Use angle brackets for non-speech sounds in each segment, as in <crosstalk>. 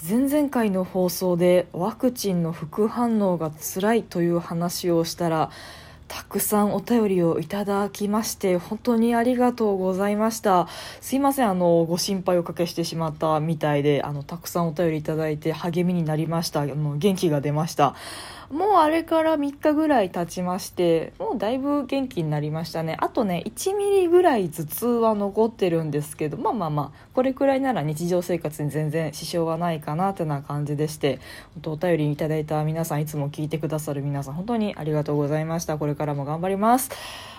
前々回の放送でワクチンの副反応が辛いという話をしたらたくさんお便りをいただきまして本当にありがとうございました。すいませんあのご心配をかけしてしまったみたいであのたくさんお便りいただいて励みになりました。あの元気が出ました。もうあれから3日ぐらい経ちましてもうだいぶ元気になりましたね。あとね1ミリぐらい頭痛は残ってるんですけどまあまあまあこれくらいなら日常生活に全然支障はないかなってな感じでしてお便りいただいた皆さんいつも聞いてくださる皆さん本当にありがとうございました。これからも頑張ります。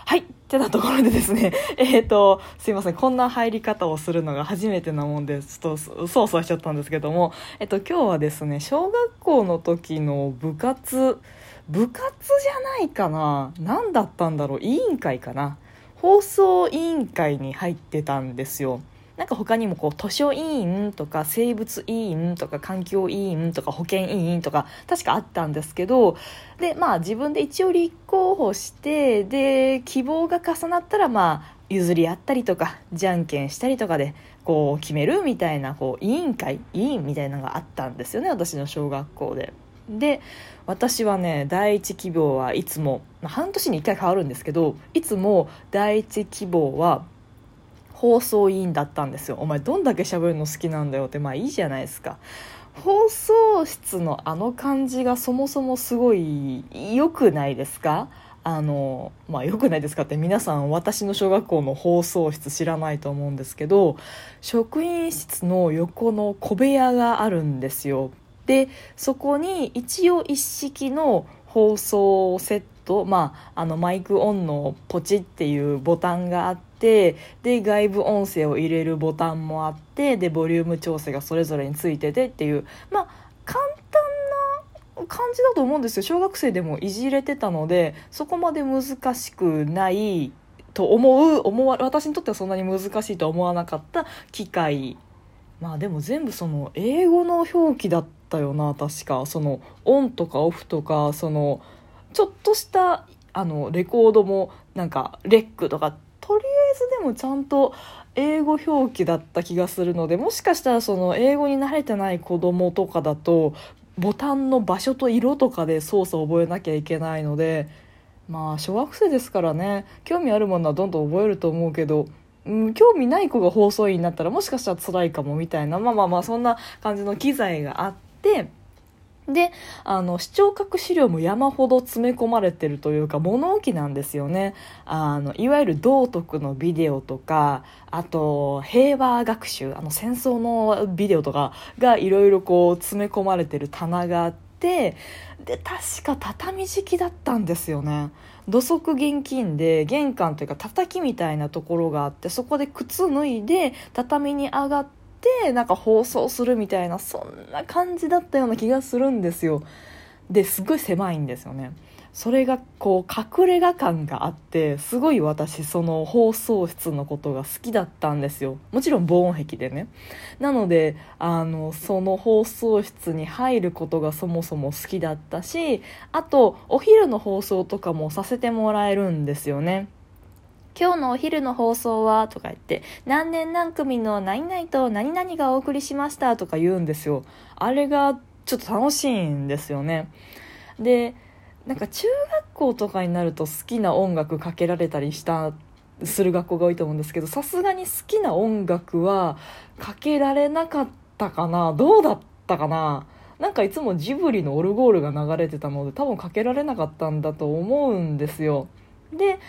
はい。ってなところでですね、<laughs> えっ、ー、と、すいません。こんな入り方をするのが初めてなもんで、ちょっと、そうそうしちゃったんですけども、えっ、ー、と、今日はですね、小学校の時の部活、部活じゃないかな何だったんだろう委員会かな放送委員会に入ってたんですよ。なんか他にもこう図書委員とか生物委員とか環境委員とか保健委員とか確かあったんですけどでまあ自分で一応立候補してで希望が重なったらまあ譲り合ったりとかじゃんけんしたりとかでこう決めるみたいなこう委員会委員みたいなのがあったんですよね私の小学校で。で私はね第一希望はいつも、まあ、半年に1回変わるんですけどいつも第一希望は放送委員だったんですよ。お前どんだけ喋るの好きなんだよって。まあいいじゃないですか。放送室のあの感じがそもそもすごい良くないですか？あのまあ良くないですかって。皆さん私の小学校の放送室知らないと思うんですけど職員室の横の小部屋があるんですよ。でそこに一応一式の放送セット、まあ、あのマイクオンのポチっていうボタンがあっててで外部音声を入れるボタンもあってでボリューム調整がそれぞれについててっていうまあ簡単な感じだと思うんですよ。小学生でもいじれてたのでそこまで難しくないと思う思わ私にとってはそんなに難しいとは思わなかった機械まあでも全部その英語の表記だったよな確か。そのオンとかオフとかそのちょっとしたあのレコードもなんかレックとかとりあえずでもちゃんと英語表記だった気がするのでもしかしたらその英語に慣れてない子供とかだとボタンの場所と色とかで操作を覚えなきゃいけないのでまあ小学生ですからね興味あるものはどんどん覚えると思うけど、うん、興味ない子が放送員になったらもしかしたら辛いかもみたいなまあまあまあそんな感じの機材があって。であの視聴覚資料も山ほど詰め込まれてるというか物置なんですよね。あのいわゆる道徳のビデオとかあと平和学習あの戦争のビデオとかがいろいろこう詰め込まれてる棚があってで確か畳敷きだったんですよね。土足現金で玄関というか叩きみたいなところがあってそこで靴脱いで畳に上がってってなんか放送するみたいなそんな感じだったような気がするんですよ。ですごい狭いんですよね。それがこう隠れ家感があってすごい私その放送室のことが好きだったんですよ。もちろん防音壁でね。なのであのその放送室に入ることがそもそも好きだったしあとお昼の放送とかもさせてもらえるんですよね。今日のお昼の放送はとか言って、何年何組の何々と何々がお送りしましたとか言うんですよ。あれがちょっと楽しいんですよね。で、なんか中学校とかになると好きな音楽かけられたりしたする学校が多いと思うんですけどさすがに好きな音楽はかけられなかったかなどうだったかななんかいつもジブリのオルゴールが流れてたので多分かけられなかったんだと思うんですよで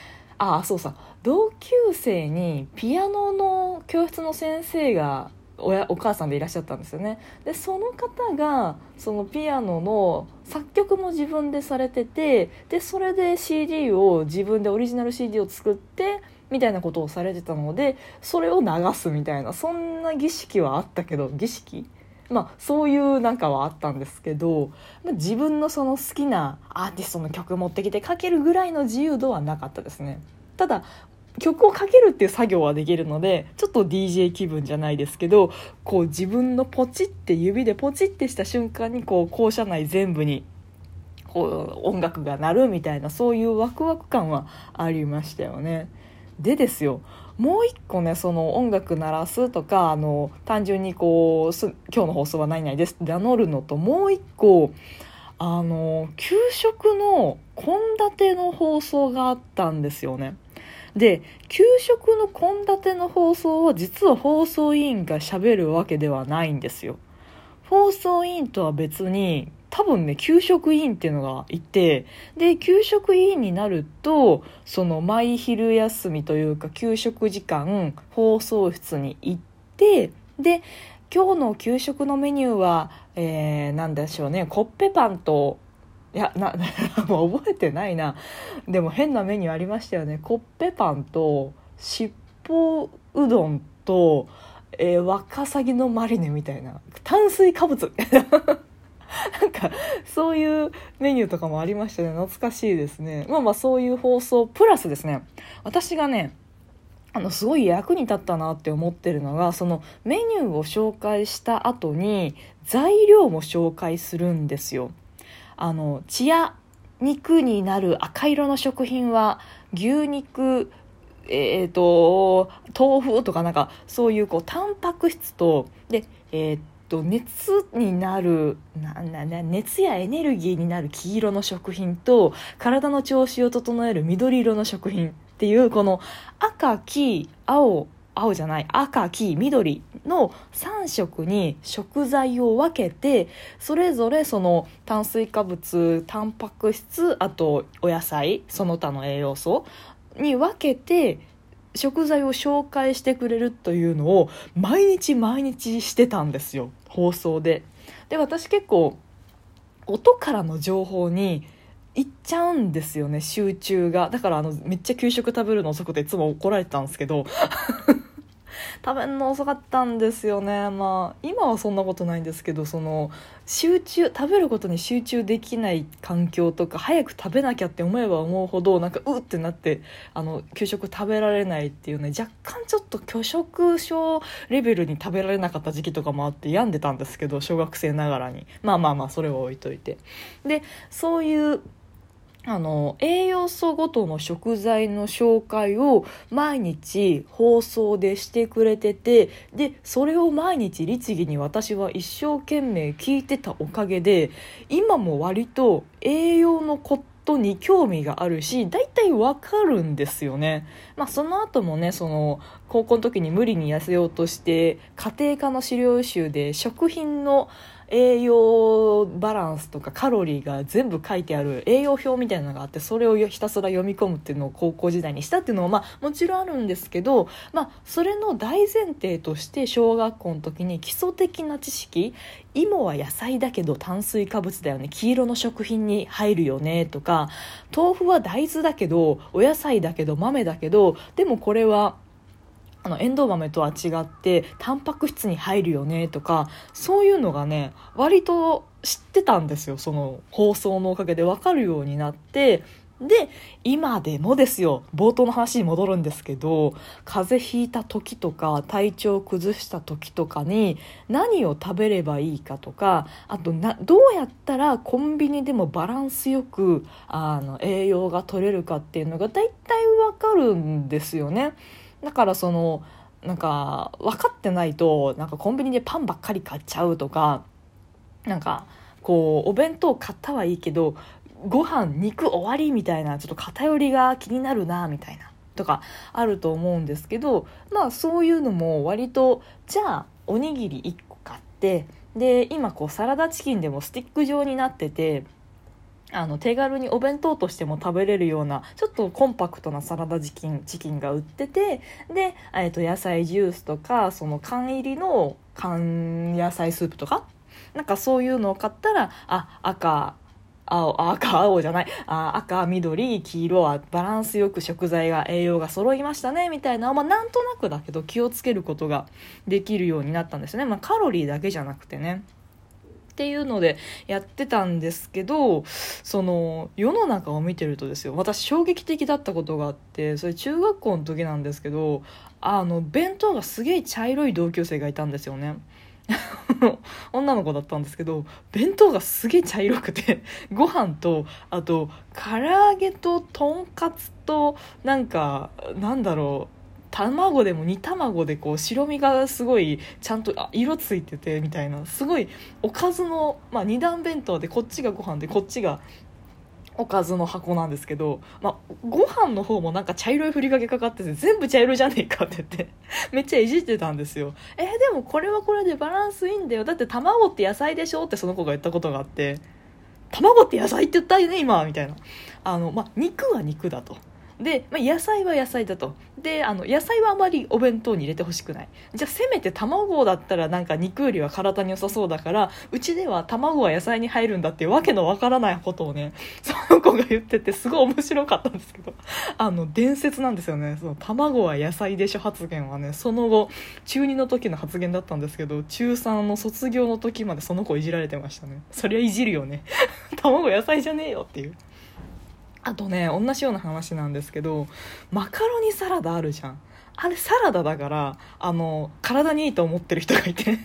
ああそうさ。同級生にピアノの教室の先生が親お母さんでいらっしゃったんですよね。でその方がそのピアノの作曲も自分でされててでそれで CD を自分でオリジナル CD を作ってみたいなことをされてたのでそれを流すみたいなそんな儀式はあったけど儀式？まあそういうなんかはあったんですけどま自分のその好きなアーティストの曲持ってきてかけるぐらいの自由度はなかったですねただ曲をかけるっていう作業はできるのでちょっと DJ 気分じゃないですけどこう自分のポチって指でポチってした瞬間にこう校舎内全部にこう音楽が鳴るみたいなそういうワクワク感はありましたよね。でですよもう一個ねその音楽鳴らすとかあの単純にこう今日の放送は何々ですって名乗るのともう一個あの給食の献立の放送があったんですよね。で給食の献立の放送は実は放送委員がしゃべるわけではないんですよ。放送委員とは別に多分ね給食委員っていうのがいてで給食委員になるとその毎昼休みというか給食時間放送室に行ってで今日の給食のメニューは、えー、なんでしょうねコッペパンといやな <laughs> もう覚えてないな。でも変なメニューありましたよね。コッペパンとしっぽうどんと、えー、ワカサギのマリネみたいな。炭水化物。<laughs> なんかそういうメニューとかもありましたね。懐かしいですね。まあまあそういう放送プラスですね。私がねあのすごい役に立ったなって思ってるのがそのメニューを紹介した後に材料も紹介するんですよ。あの血や肉になる赤色の食品は牛肉えーと、豆腐とかなんかそういうこうタンパク質とで、えーと熱になるななな熱やエネルギーになる黄色の食品と体の調子を整える緑色の食品っていうこの赤黄青青じゃない赤黄緑の3色に食材を分けてそれぞれその炭水化物タンパク質あとお野菜その他の栄養素に分けて食材を紹介してくれるというのを毎日毎日してたんですよ。放送で。で私結構音からの情報に行っちゃうんですよね集中がだからあのめっちゃ給食食べるの遅くていつも怒られてたんですけど食べるの遅かったんですよね。まあ今はそんなことないんですけどその集中食べることに集中できない環境とか早く食べなきゃって思えば思うほどなんかうってなってあの給食食べられないっていうね若干ちょっと拒食症レベルに食べられなかった時期とかもあって病んでたんですけど小学生ながらに。まあまあまあそれは置いといて。でそういうあの栄養素ごとの食材の紹介を毎日放送でしてくれててでそれを毎日律儀に私は一生懸命聞いてたおかげで今も割と栄養のことに興味があるし大体わかるんですよね。まあ、その後もねその高校の時に無理に痩せようとして家庭科の資料集で食品の栄養バランスとかカロリーが全部書いてある栄養表みたいなのがあってそれをひたすら読み込むっていうのを高校時代にしたっていうのはまあもちろんあるんですけど、まあ、それの大前提として小学校の時に基礎的な知識芋は野菜だけど炭水化物だよね黄色の食品に入るよねとか豆腐は大豆だけどお野菜だけど豆だけどでもこれはあのエンドウ豆とは違ってタンパク質に入るよねとかそういうのがね割と知ってたんですよその放送のおかげで分かるようになってで今でもですよ冒頭の話に戻るんですけど風邪ひいた時とか体調を崩した時とかに何を食べればいいかとかあとなどうやったらコンビニでもバランスよくあの栄養が取れるかっていうのが大体わかるんですよね。だからそのなんか分かってないとなんかコンビニでパンばっかり買っちゃうとかなんかこうお弁当買ったはいいけどご飯肉終わりみたいなちょっと偏りが気になるなみたいなとかあると思うんですけどまあそういうのも割とじゃあおにぎり1個買ってで今こうサラダチキンでもスティック状になっててあの手軽にお弁当としても食べれるようなちょっとコンパクトなサラダチキンチキンが売っててで、えー、と野菜ジュースとかその缶入りの缶野菜スープとか？なんかそういうのを買ったらあ赤青赤青じゃない。あ赤緑黄色はバランスよく食材が栄養が揃いましたねみたいな、まあ、なんとなくだけど気をつけることができるようになったんですね、まあ、カロリーだけじゃなくてね。っていうのでやってたんですけどその世の中を見てるとですよ私衝撃的だったことがあってそれ中学校の時なんですけどあの弁当がすげえ茶色い同級生がいたんですよね。<laughs> 女の子だったんですけど弁当がすげえ茶色くてご飯とあと唐揚げととんかつとなんかなんだろう卵でも煮卵でこう白身がすごいちゃんとあ色ついててみたいな。すごいおかずの、まあ、二段弁当でこっちがご飯でこっちがおかずの箱なんですけど、まあ、ご飯の方もなんか茶色いふりかけかかってて全部茶色じゃねえかって言ってめっちゃいじってたんですよ。えー、でもこれはこれでバランスいいんだよ。だって卵って野菜でしょってその子が言ったことがあって。卵って野菜って言ったよね今。みたいな。あの、まあ、肉は肉だと。で、まあ、野菜は野菜だと。であの野菜はあまりお弁当に入れてほしくない。じゃあせめて卵だったらなんか肉よりは体に良さそうだからうちでは卵は野菜に入るんだってわけのわからないことをね <laughs> その子が言っててすごい面白かったんですけど <laughs> あの伝説なんですよね。その卵は野菜でしょ発言はね。その後中2の時の発言だったんですけど中3の卒業の時までその子いじられてましたね。そりゃいじるよね。<laughs> 卵野菜じゃねえよっていう。あとね同じような話なんですけどマカロニサラダあるじゃん。あれサラダだからあの体にいいと思ってる人がいて。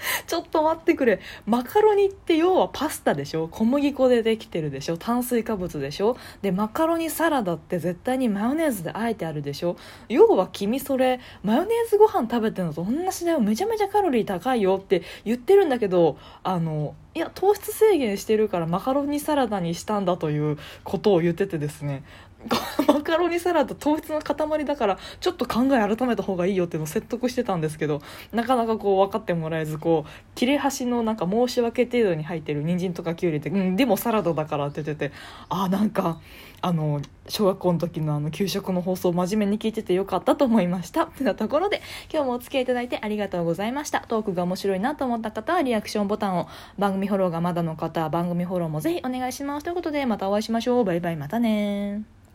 <laughs> ちょっと待ってくれ。マカロニって要はパスタでしょ？小麦粉でできてるでしょ？炭水化物でしょ？でマカロニサラダって絶対にマヨネーズであえてあるでしょ？要は君それマヨネーズご飯食べてるのと同じだよ。めちゃめちゃカロリー高いよって言ってるんだけどあのいや糖質制限してるからマカロニサラダにしたんだということを言っててですね。<laughs> マカロニサラダ糖質の塊だからちょっと考え改めた方がいいよっていうのを説得してたんですけどなかなかこう分かってもらえずこう切れ端のなんか申し訳程度に入ってる人参とかきゅうりってうんでもサラダだからって言っててあなんかあの小学校の時のあの給食の放送真面目に聞いててよかったと思いました。ってなところで今日もお付き合いいただいてありがとうございました。トークが面白いなと思った方はリアクションボタンを番組フォローがまだの方は番組フォローもぜひお願いします。ということでまたお会いしましょう。バイバイまたね